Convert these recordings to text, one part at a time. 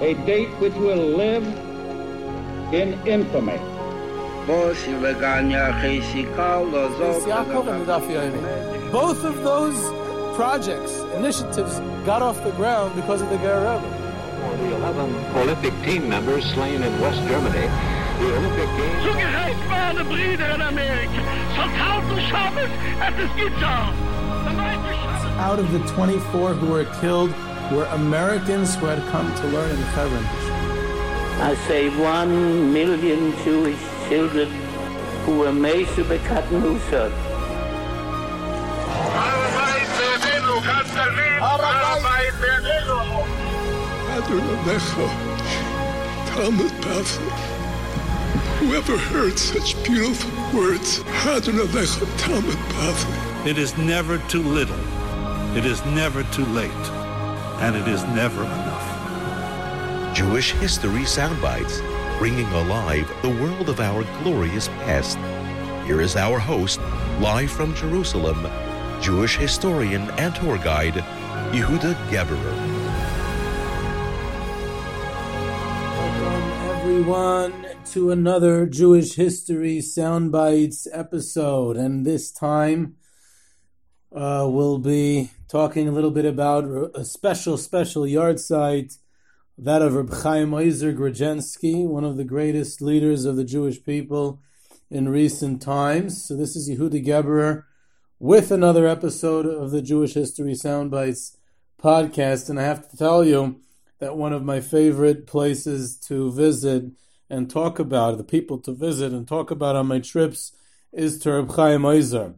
A date which will live in infamy. Both of those projects, initiatives, got off the ground because of the Ger For the 11 Olympic team members slain in West Germany, the Olympic Games... Zugerecht waren Brüder in Amerika. Vertrauten Schabes at the Skizar. Out of the 24 who were killed were Americans who had come to learn in Hebron. I say one million Jewish children who were made to be cut Musar. Whoever heard such beautiful words, Hadrun Abbechl, Talmud Papi. It is never too little. It is never too late. And it is never enough. Jewish History Soundbites, bringing alive the world of our glorious past. Here is our host, live from Jerusalem, Jewish historian and tour guide, Yehuda Geberer. Welcome, everyone, to another Jewish History Soundbites episode. And this time, uh, we'll be talking a little bit about a special, special yahrzeit, that of Reb Chaim Ozer Grodzinski, one of the greatest leaders of the Jewish people in recent times. So this is Yehuda Geberer with another episode of the Jewish History Soundbites podcast. And I have to tell you that one of my favorite places to visit and talk about, the people to visit and talk about on my trips, is to Reb Chaim Ozer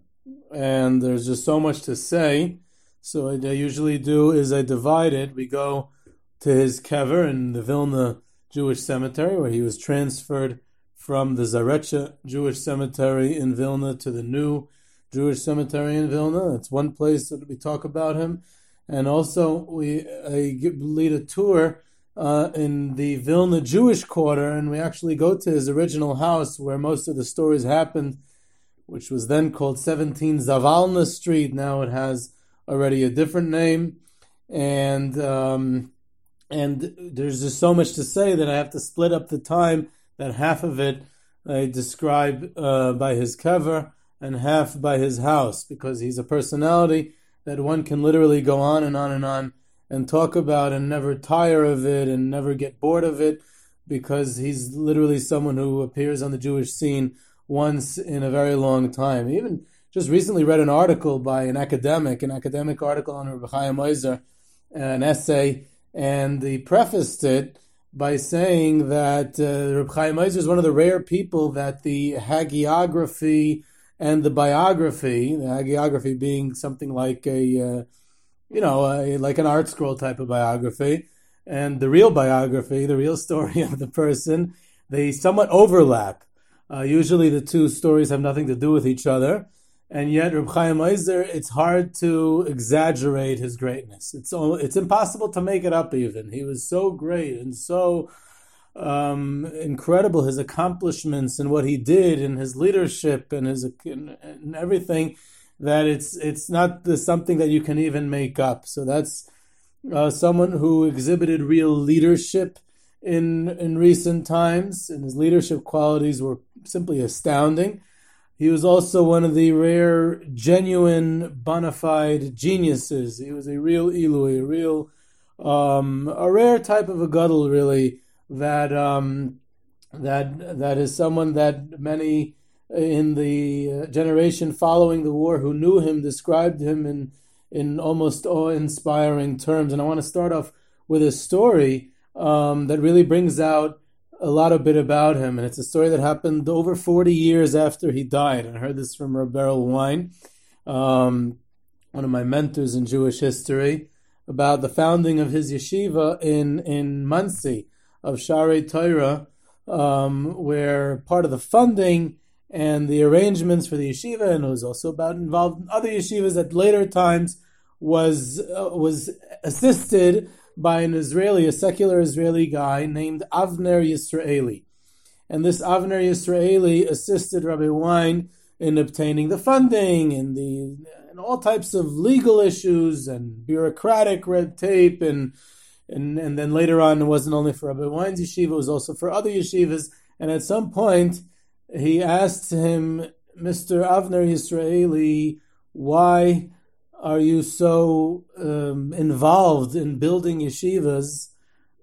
and there's just so much to say. So what I usually do is I divide it. We go to his kever in the Vilna Jewish Cemetery, where he was transferred from the Zarecha Jewish Cemetery in Vilna to the new Jewish Cemetery in Vilna. That's one place that we talk about him, and also we I lead a tour uh, in the Vilna Jewish Quarter, and we actually go to his original house where most of the stories happened which was then called 17 Zavalna Street. Now it has already a different name, and um, and there's just so much to say that I have to split up the time. That half of it I describe uh, by his kever and half by his house, because he's a personality that one can literally go on and on and on and talk about and never tire of it and never get bored of it, because he's literally someone who appears on the Jewish scene once in a very long time. Even just recently read an article by an academic, an academic article on Rabbi Chaim Ozer, an essay, and he prefaced it by saying that uh, Rabbi Chaim Ozer is one of the rare people that the hagiography and the biography, the hagiography being something like a, uh, you know, a, like an ArtScroll type of biography, and the real biography, the real story of the person, they somewhat overlap. Uh, usually the two stories have nothing to do with each other. And yet, Reb Chaim Ozer, it's hard to exaggerate his greatness. It's it's impossible to make it up. Even he was so great and so um, incredible his accomplishments and what he did and his leadership and his and, and everything that it's it's not the, something that you can even make up. So that's uh, someone who exhibited real leadership in in recent times, and his leadership qualities were simply astounding. He was also one of the rare, genuine, bona fide geniuses. He was a real Ilui, a real, um, a rare type of a Gadol, really. That um, that that is someone that many in the generation following the war who knew him described him in in almost awe-inspiring terms. And I want to start off with a story um, that really brings out a lot of bit about him, and it's a story that happened over 40 years after he died. I heard this from Berel Wein, um, one of my mentors in Jewish history, about the founding of his yeshiva in in Monsey of Shaarei Torah, um, where part of the funding and the arrangements for the yeshiva, and it was also about involved in other yeshivas at later times, was uh, was assisted by an Israeli, a secular Israeli guy named Avner Yisraeli. And this Avner Yisraeli assisted Rabbi Wein in obtaining the funding and the and all types of legal issues and bureaucratic red tape and and and then later on it wasn't only for Rabbi Wein's yeshiva, it was also for other yeshivas. And at some point, he asked him, Mr. Avner Israeli, why are you so um, involved in building yeshivas?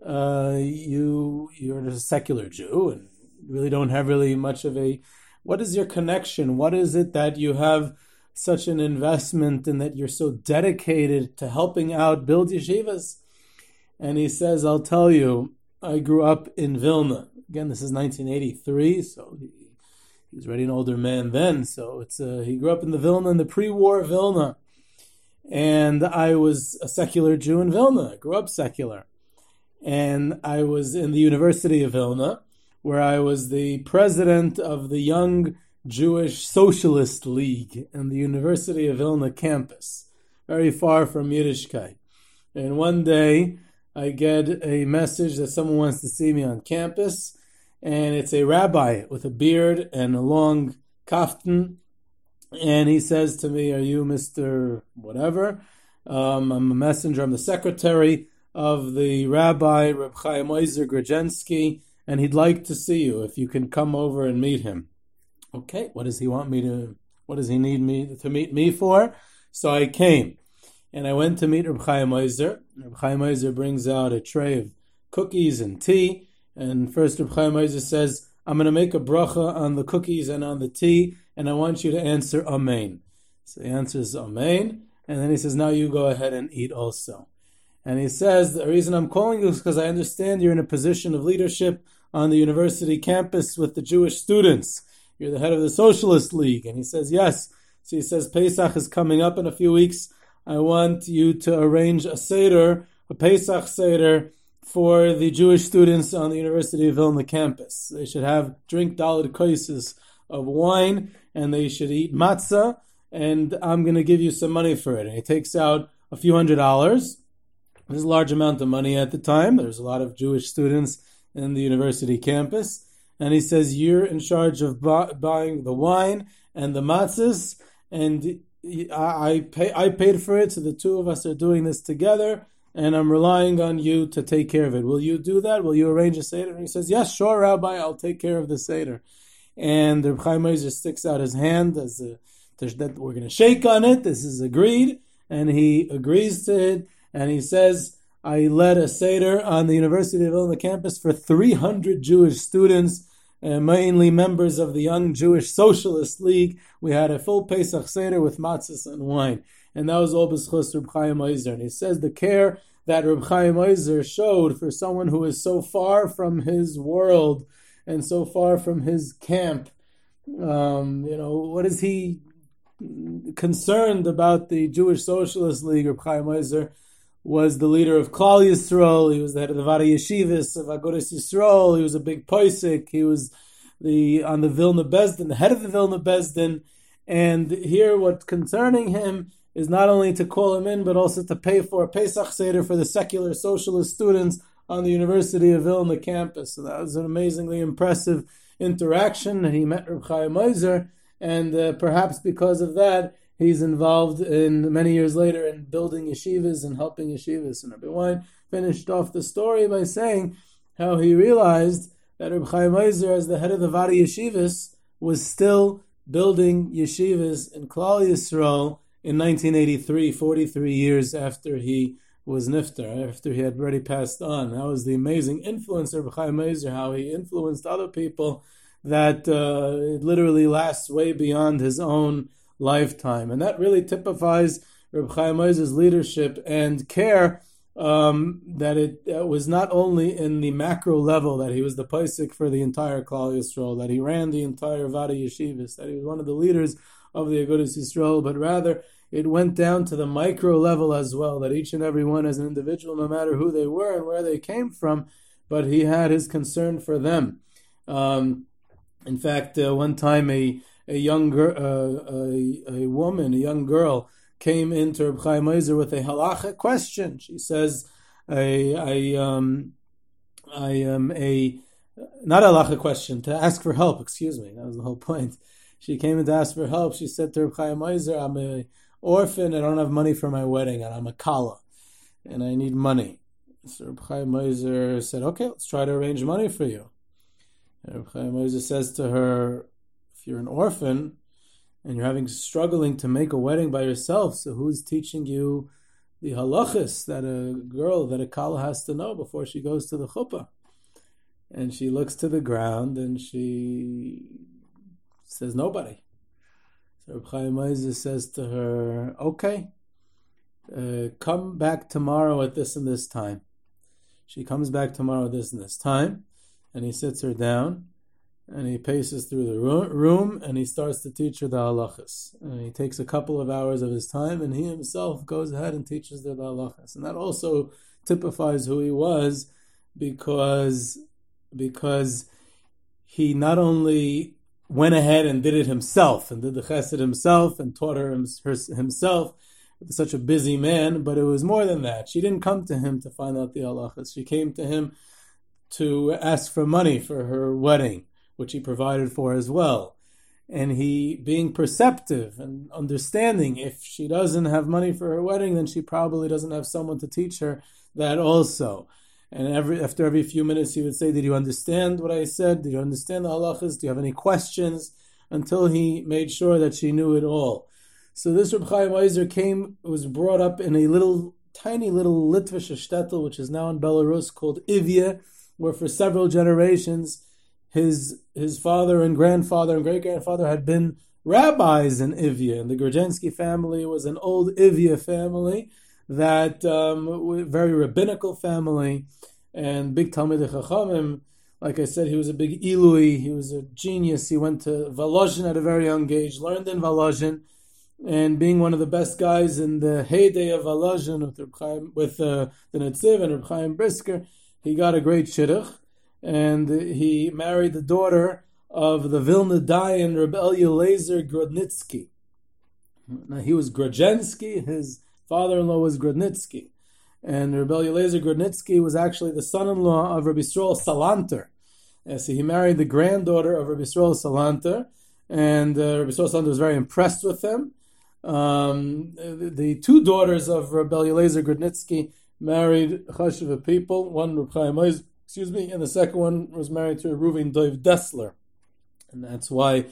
Uh, you you're a secular Jew and really don't have really much of a. What is your connection? What is it that you have such an investment and that you're so dedicated to helping out build yeshivas? And he says, I'll tell you, I grew up in Vilna. Again, this is 1983, so he, he was already an older man then. So it's uh, he grew up in the Vilna, in the pre-war Vilna. And I was a secular Jew in Vilna. I grew up secular. And I was in the University of Vilna, where I was the president of the Young Jewish Socialist League in the University of Vilna campus, very far from Yiddishkeit. And one day, I get a message that someone wants to see me on campus, and it's a rabbi with a beard and a long kaftan, and he says to me, "Are you Mister Whatever?" Um, I'm a messenger. I'm the secretary of the rabbi Reb Chaim Ozer Grodzinski, and he'd like to see you if you can come over and meet him. Okay, what does he want me to? What does he need me to meet me for? So I came and I went to meet Reb Chaim Ozer. Reb Chaim Ozer brings out a tray of cookies and tea, and first Reb Chaim Ozer says, I'm going to make a bracha on the cookies and on the tea, and I want you to answer Amen. So he answers Amen, and then he says, Now you go ahead and eat also. And he says, The reason I'm calling you is because I understand you're in a position of leadership on the university campus with the Jewish students. You're the head of the Socialist League. And he says, Yes. So he says, Pesach is coming up in a few weeks. I want you to arrange a Seder, a Pesach Seder, for the Jewish students on the University of Vilna campus. They should have drink daled koises of wine, and they should eat matzah, and I'm going to give you some money for it. And he takes out a few hundred dollars. There's a large amount of money at the time. There's a lot of Jewish students in the university campus. And he says, You're in charge of bu- buying the wine and the matzahs, and I, pay, I paid for it, so the two of us are doing this together, and I'm relying on you to take care of it. Will you do that? Will you arrange a Seder? And he says, Yes, sure, Rabbi, I'll take care of the Seder. And the Chaim just sticks out his hand as a, that we're going to shake on it. This is agreed. And he agrees to it. And he says, I led a Seder on the University of Vilna campus for 300 Jewish students uh, mainly members of the Young Jewish Socialist League. We had a full Pesach Seder with matzahs and wine. And that was all b'schus Reb Chaim Ozer. And he says the care that Reb Chaim Ozer showed for someone who is so far from his world and so far from his camp. Um, you know, what is he concerned about the Jewish Socialist League, Reb Chaim Ozer? was the leader of Klal Yisrael. He was the head of the Vad HaYeshivas of Agudas Yisrael. He was a big poisik. He was the on the Vilna Bezdin, the head of the Vilna Bezdin. And here, what's concerning him is not only to call him in, but also to pay for a Pesach Seder for the secular socialist students on the University of Vilna campus. So that was an amazingly impressive interaction. He met Reb Chaim Ozer, and uh, perhaps because of that, he's involved in many years later in building yeshivas and helping yeshivas. And Rabbi Wein finished off the story by saying how he realized that Rabbi Chaim Ozer, as the head of the Vad HaYeshivas, was still building yeshivas in Klal Yisrael in 1983, 43 years after he was niftar, after he had already passed on. That was the amazing influence of Chaim Ozer, how he influenced other people that uh, it literally lasts way beyond his own lifetime. And that really typifies Reb Chaim Ozer's leadership and care um, that it, it, was not only in the macro level that he was the paisik for the entire Klal Yisrael, that he ran the entire Vad HaYeshivas, that he was one of the leaders of the Agudas Yisrael, but rather it went down to the micro level as well, that each and every one as an individual, no matter who they were and where they came from, but he had his concern for them. Um, in fact, uh, one time a a young girl, uh, a, a woman, a young girl, came into Reb Chaim with a halacha question. She says, "I, I, um, I am a not a halacha question to ask for help." Excuse me, that was the whole point. she came in to ask for help. She said to Reb Chaim I'm an orphan, I don't have money for my wedding, and I'm a kala, and I need money. So Reb Chaim Oizer said, okay, let's try to arrange money for you. And Reb Chaim Oizer says to her, if you're an orphan, and you're having struggling to make a wedding by yourself, so who's teaching you the halachas that a girl, that a kala has to know before she goes to the chuppah? And she looks to the ground and she says, nobody. Reb Chaim Oizer says to her, okay, uh, come back tomorrow at this and this time. She comes back tomorrow at this and this time, and he sits her down, and he paces through the room, and he starts to teach her the halachas. And he takes a couple of hours of his time, and he himself goes ahead and teaches her the halachas. And that also typifies who he was, because because he not only went ahead and did it himself and did the chesed himself and taught her, himself such a busy man, but it was more than that. She didn't come to him to find out the halachas. She came to him to ask for money for her wedding, which he provided for as well. And he, being perceptive and understanding, if she doesn't have money for her wedding, then she probably doesn't have someone to teach her that also. And every after every few minutes, he would say, "Did you understand what I said? Did you understand the halachas? Do you have any questions?" Until he made sure that she knew it all. So this Reb Chaim Oizer came was brought up in a little tiny little Litvish shtetl, which is now in Belarus, called Ivya, where for several generations his his father and grandfather and great grandfather had been rabbis in Ivya, and the Grodzinski family was an old Ivya family that um, very rabbinical family and big Talmidei Chachamim. Like I said, he was a big Ilui. He was a genius. He went to Volozhin at a very young age, learned in Volozhin, and being one of the best guys in the heyday of Volozhin with, Chaim, with uh, the Netziv and Reb Chaim Brisker, he got a great shidduch, and he married the daughter of the Vilna Dayan Reb Eliezer Grodnitsky. Now he was Grodzensky, his father-in-law was Grodnitsky. And Rabbi Eliezer Grodnitsky was actually the son-in-law of Rabbi Yisrael Salanter. And so he married the granddaughter of Rabbi Yisrael Salanter, and uh, Rabbi Yisrael Salanter was very impressed with him. Um, the, the, two daughters of Rabbi Eliezer Grodnitsky married Chashiva people. One Rabbi Chaim excuse me, and the second one was married to Reuven Dov Dessler, and that's why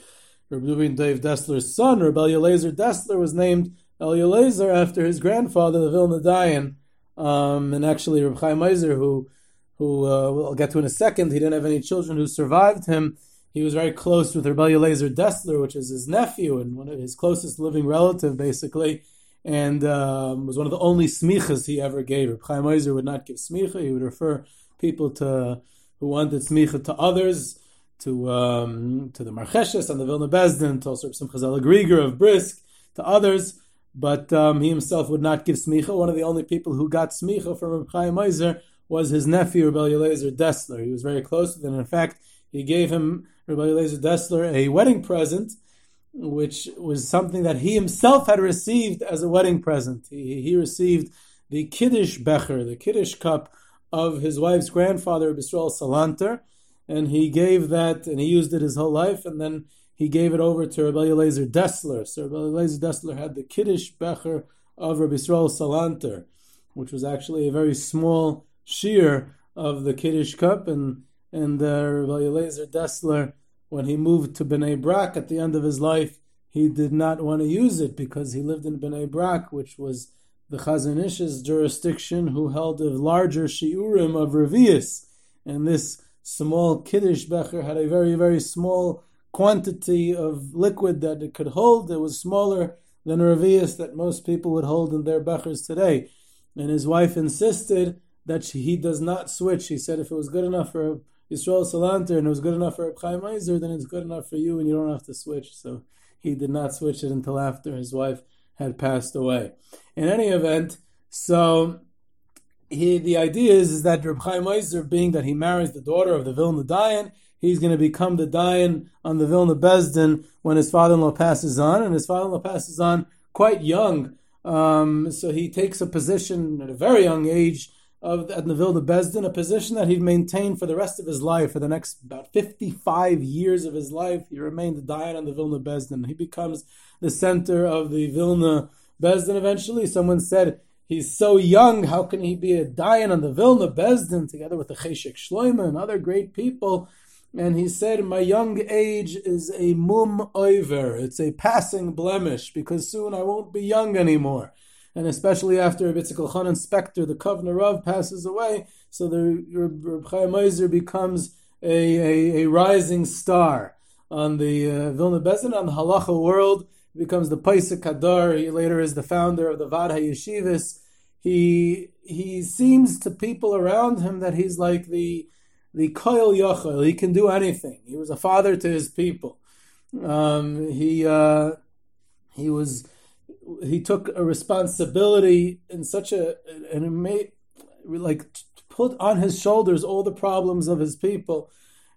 Reuven Dov Dessler's son, Rabbi Eliezer Dessler, was named Eliezer after his grandfather, the Vilna Dayan, um, and actually Reb Chaim Oizer, who, who uh, we'll get to in a second, he didn't have any children who survived him. He was very close with Reb Eliezer Dessler, which is his nephew and one of his closest living relative, basically, and um, was one of the only smichas he ever gave. Reb Chaim Oizer would not give smicha; he would refer people to who wanted smicha to others, to um, to the Marcheshes and the Vilna Bezdin, to also Simcha Grieger of Brisk, to others but um, he himself would not give smicha. One of the only people who got smicha from Reb Chaim Oizer was his nephew, Rabbi Eliezer Dessler. He was very close with him. In fact, he gave him, Rabbi Eliezer Dessler, a wedding present, which was something that he himself had received as a wedding present. He, he received the Kiddush Becher, the Kiddush cup of his wife's grandfather, Bisrael Salanter, and he gave that, and he used it his whole life, and then he gave it over to Rabbi Eliezer Dessler. So Rabbi Eliezer Dessler had the Kiddush Becher of Rabbi Yisrael Salanter, which was actually a very small shiur of the Kiddush cup. And, and uh, Rabbi Eliezer Dessler, when he moved to Bnei Brak at the end of his life, he did not want to use it because he lived in Bnei Brak, which was the Chazon Ish's jurisdiction, who held a larger shiurim of Revius. And this small Kiddush Becher had a very, very small quantity of liquid that it could hold. It was smaller than a revius that most people would hold in their bechers today. And his wife insisted that she, he does not switch. He said if it was good enough for Yisrael Salanter and it was good enough for Chaim Oizer, then it's good enough for you and you don't have to switch. So he did not switch it until after his wife had passed away. In any event, so he, the idea is, is that Reb Chaim Oizer, being that he marries the daughter of the Vilna Dayan, he's going to become the Dayan on the Vilna Bezdin when his father-in-law passes on, and his father-in-law passes on quite young. Um, so he takes a position at a very young age of at the Vilna Bezdin, a position that he'd maintained for the rest of his life, for the next about 55 years of his life. He remained the Dayan on the Vilna Bezdin. He becomes the center of the Vilna Bezdin eventually. Someone said, he's so young, how can he be a Dayan on the Vilna Bezdin together with the Cheshek Shloima and other great people? And he said, My young age is a mum over. It's a passing blemish because soon I won't be young anymore and especially after Rabbi Chanan Spector, the Kovner Rav, passes away, so the Reb Chaim Ozer becomes a, a, a, rising star on the uh, Vilna Bezdin, on the Halacha world. Becomes the Paisa Kadar. He later is the founder of the Vad HaYeshivas. He he seems to people around him that he's like the the Koil Yochel. He can do anything. He was a father to his people. Um, he uh, he was he took a responsibility in such a and like put on his shoulders all the problems of his people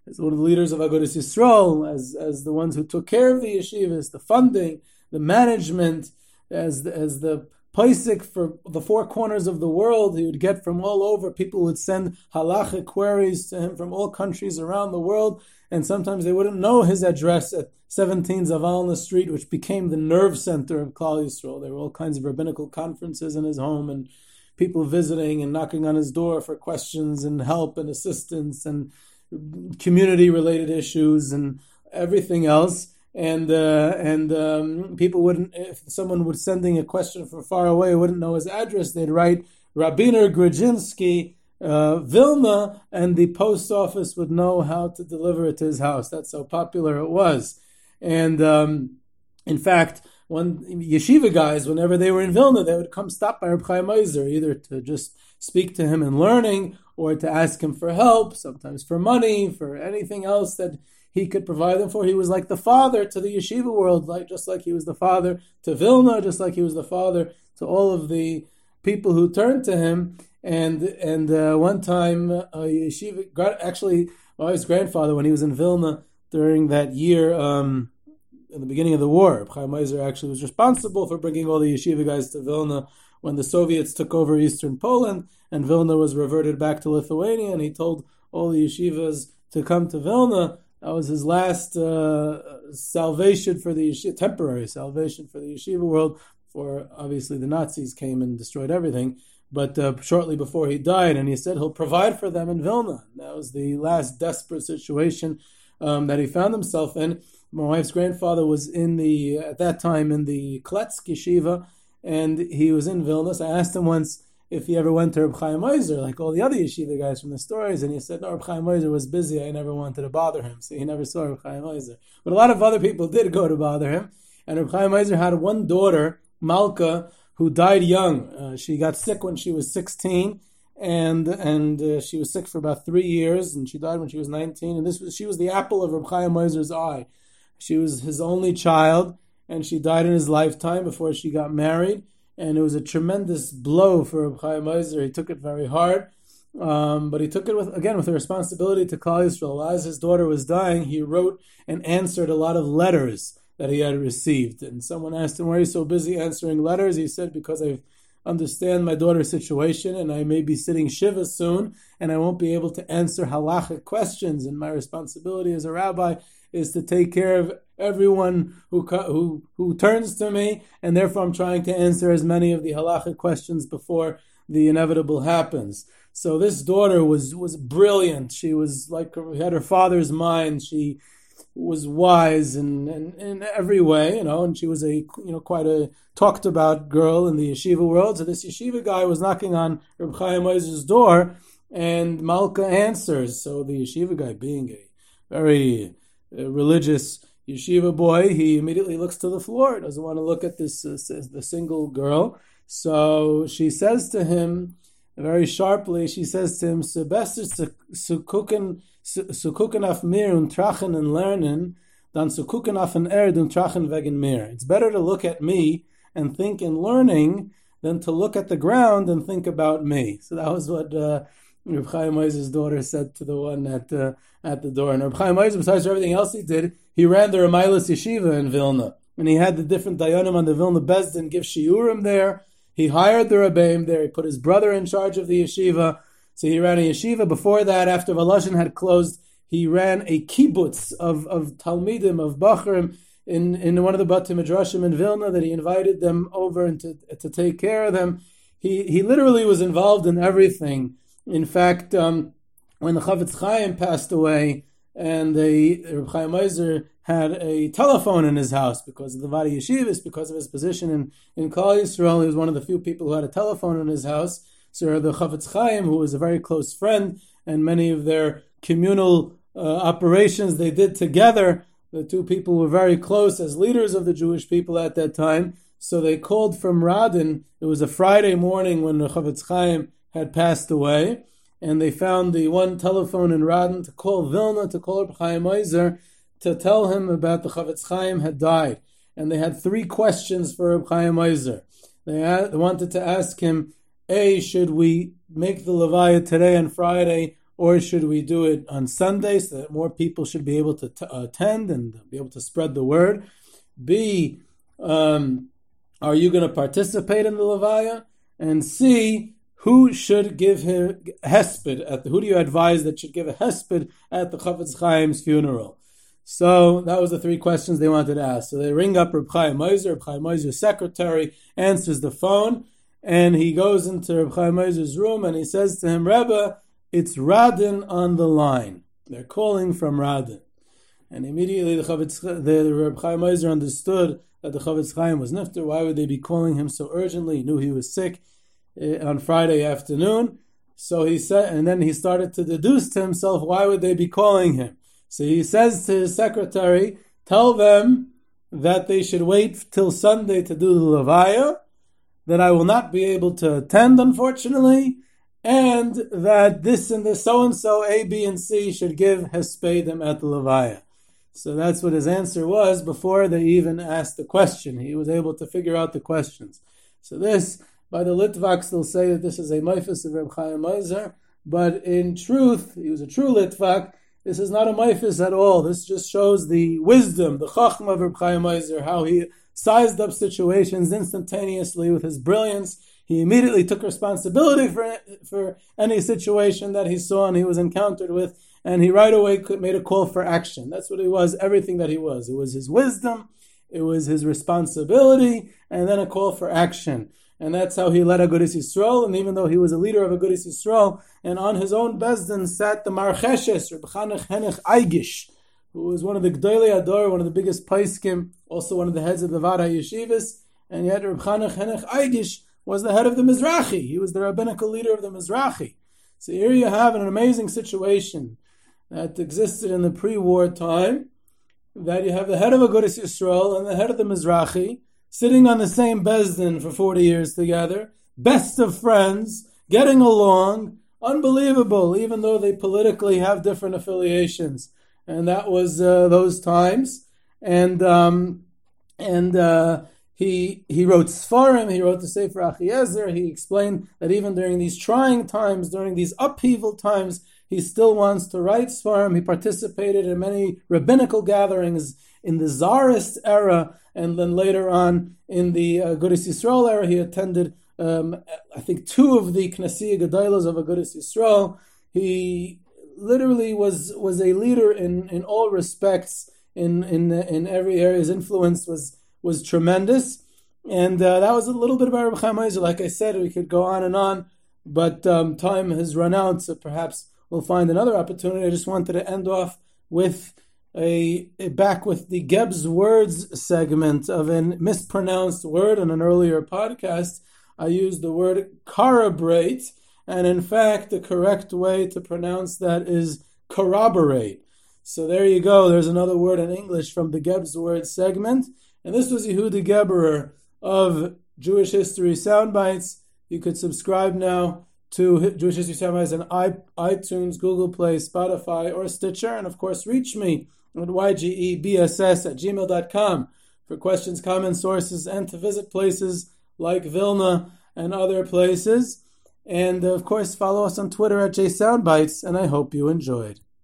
as one of the leaders of Agudas Yisrael, as as the ones who took care of the yeshivas, the funding, the management, as the, as the Paisik for the four corners of the world, he would get from all over. People would send halachic queries to him from all countries around the world, and sometimes they wouldn't know his address at 17 Zavalna Street, which became the nerve center of Klal Yisrael. There were all kinds of rabbinical conferences in his home, and people visiting and knocking on his door for questions and help and assistance and community-related issues and everything else and uh, and um, people wouldn't if someone was sending a question from far away wouldn't know his address they'd write Rabiner Grudzinski uh, Vilna and the post office would know how to deliver it to his house. That's how popular it was. And um, in fact one yeshiva guys whenever they were in Vilna they would come stop by Reb Chaim Ozer to just speak to him in learning or to ask him for help sometimes for money for anything else that he could provide them for. He was like the father to the yeshiva world, like just like he was the father to Vilna, just like he was the father to all of the people who turned to him. And and uh, one time, uh, yeshiva actually, well, his grandfather when he was in Vilna during that year. Um, in the beginning of the war, Chaim Ozer actually was responsible for bringing all the yeshiva guys to Vilna when the Soviets took over eastern Poland and Vilna was reverted back to Lithuania. And he told all the yeshivas to come to Vilna that was his last uh, salvation for the yeshiva, temporary salvation for the yeshiva world. For obviously the Nazis came and destroyed everything. But uh, shortly before he died, and he said he'll provide for them in Vilna. That was the last desperate situation um, that he found himself in. My wife's grandfather was in the at that time in the Kletsk yeshiva, and he was in Vilna. I asked him once if he ever went to Reb Chaim Ozer, like all the other yeshiva guys from the stories, and he said, no, Reb Chaim Ozer was busy, I never wanted to bother him, so he never saw Reb Chaim Ozer. But a lot of other people did go to bother him, and Reb Chaim Ozer had one daughter, Malka, who died young. Uh, she got sick when she was 16, and and uh, she was sick for about three years, and she died when she was 19, and this was she was the apple of Reb Chaim Ozer's eye. She was his only child, and she died in his lifetime before she got married and it was a tremendous blow for Reb Chaim Ozer. He took it very hard, um, but he took it with again with a responsibility to Klal Yisrael. As his daughter was dying, he wrote and answered a lot of letters that he had received. And someone asked him, "Why are you so busy answering letters?" He said, "Because I understand my daughter's situation, and I may be sitting shiva soon, and I won't be able to answer halachic questions. And my responsibility as a rabbi is to take care of everyone who who who turns to me, and therefore I'm trying to answer as many of the halachic questions before the inevitable happens. So this daughter was was brilliant. She was like had her father's mind. She was wise in, in, in every way, you know, and she was a you know quite a talked about girl in the yeshiva world. So this yeshiva guy was knocking on Reb Chaim Ozer's door, and Malka answers. So the yeshiva guy, being a very religious yeshiva boy, he immediately looks to the floor. Doesn't want to look at this uh, the single girl. So she says to him very sharply. She says to him, "Sebester sukuken sukuken af mir und lernen, erd und mir." It's better to look at me and think in learning than to look at the ground and think about me. So that was what. Uh, Reb Chaim daughter said to the one at uh, at the door. And Reb Chaim Ozer, besides everything else he did, he ran the Ramailas Yeshiva in Vilna. And he had the different Dayanim on the Vilna Bezdin give shiurim there. He hired the Rebbeim there. He put his brother in charge of the yeshiva. So he ran a yeshiva. Before that, after Volozhin had closed, he ran a kibbutz of, of Talmidim, of Bachrim, in, in one of the Bati Midrashim in Vilna that he invited them over and to, to take care of them. He, he literally was involved in everything. In fact, um, when the Chafetz Chaim passed away, and the Reb Chaim Ozer had a telephone in his house because of the Vad HaYeshivas, because of his position in, in Klal Yisrael. He was one of the few people who had a telephone in his house. So the Chafetz Chaim, who was a very close friend, and many of their communal uh, operations they did together, the two people were very close as leaders of the Jewish people at that time. So they called from Radin. It was a Friday morning when the Chafetz Chaim had passed away and they found the one telephone in Radin to call Vilna, to call Reb Chaim Ozer, to tell him about the Chafetz Chaim had died. And they had three questions for Reb Chaim Ozer. They, wanted to ask him, A, should we make the Levaya today on Friday, or should we do it on Sunday so that more people should be able to t- attend and be able to spread the word? B, um, are you going to participate in the Levaya? And C, who should give him hesped at the, who do you advise that should give a hesped at the Chafetz Chaim's funeral? So that was the three questions they wanted to ask. So they ring up Reb Chaim Ozer. Reb Chaim Ozer's secretary answers the phone, and he goes into Reb Chaim Ozer's room and he says to him, Rebbe, it's Radin on the line. They're calling from Radin. And immediately the, Chavetz, the Reb Chaim Ozer understood that the Chafetz Chaim was nifter. Why would they be calling him so urgently? He knew he was sick. Uh, on Friday afternoon. So he said, and then he started to deduce to himself, why would they be calling him? So he says to his secretary, tell them that they should wait till Sunday to do the Levaya, that I will not be able to attend, unfortunately, and that this and this so and so, A, B, and C should give Hespedim at the Levaya. So that's what his answer was before they even asked the question. He was able to figure out the questions. So this by the Litvaks, they'll say that this is a Maifis of Reb Chaim Ozer, but in truth, he was a true Litvak. This is not a Maifis at all. This just shows the wisdom, the Chacham of Reb Chaim Ozer, how he sized up situations instantaneously with his brilliance. He immediately took responsibility for, for any situation that he saw and he was encountered with, and he right away made a call for action. That's what he was, everything that he was. It was his wisdom, it was his responsibility, and then a call for action and that's how he led a Agudas Yisrael. And even though he was a leader of a Agudas Yisrael, and on his own bezdin sat the Marcheshes, Reb Chanech Henech Aigish, who was one of the Gdolei Ador, one of the biggest paiskim, also one of the heads of the Vad HaYeshivas, and yet Reb Chanech Henech Aigish was the head of the Mizrahi. He was the rabbinical leader of the Mizrahi. So here you have an amazing situation that existed in the pre-war time, that you have the head of a Agudas Yisrael and the head of the Mizrahi, sitting on the same Bezdin for 40 years together, best of friends, getting along, unbelievable, even though they politically have different affiliations. And that was uh, those times. And, um, and, uh, he, he wrote Sfarim, he wrote the Sefer Achiezer, he explained that even during these trying times, during these upheaval times, he still wants to write Sfarim. He participated in many rabbinical gatherings in the Tsarist era, and then later on in the uh, Agudas Yisrael era, he attended, um, I think, two of the Knesset Gedolos of Agudas Yisrael. He literally was was a leader in, in all respects, in, in in every area. His influence was was tremendous, and uh, that was a little bit about Rabbi Chaim Like I said, we could go on and on, but um, time has run out, so perhaps we'll find another opportunity. I just wanted to end off with a, back with the Geb's words segment of a mispronounced word in an earlier podcast. I used the word corroborate, and in fact, the correct way to pronounce that is corroborate. So there you go. There's another word in English from the Geb's words segment, and this was Yehuda Geberer of Jewish History Soundbites. You could subscribe now to Jewish History Soundbites on iTunes, Google Play, Spotify, or Stitcher, and of course, reach me at ygebss at gmail.com for questions, comments, sources, and to visit places like Vilna and other places. And of course, follow us on Twitter at JSoundbites, and I hope you enjoyed.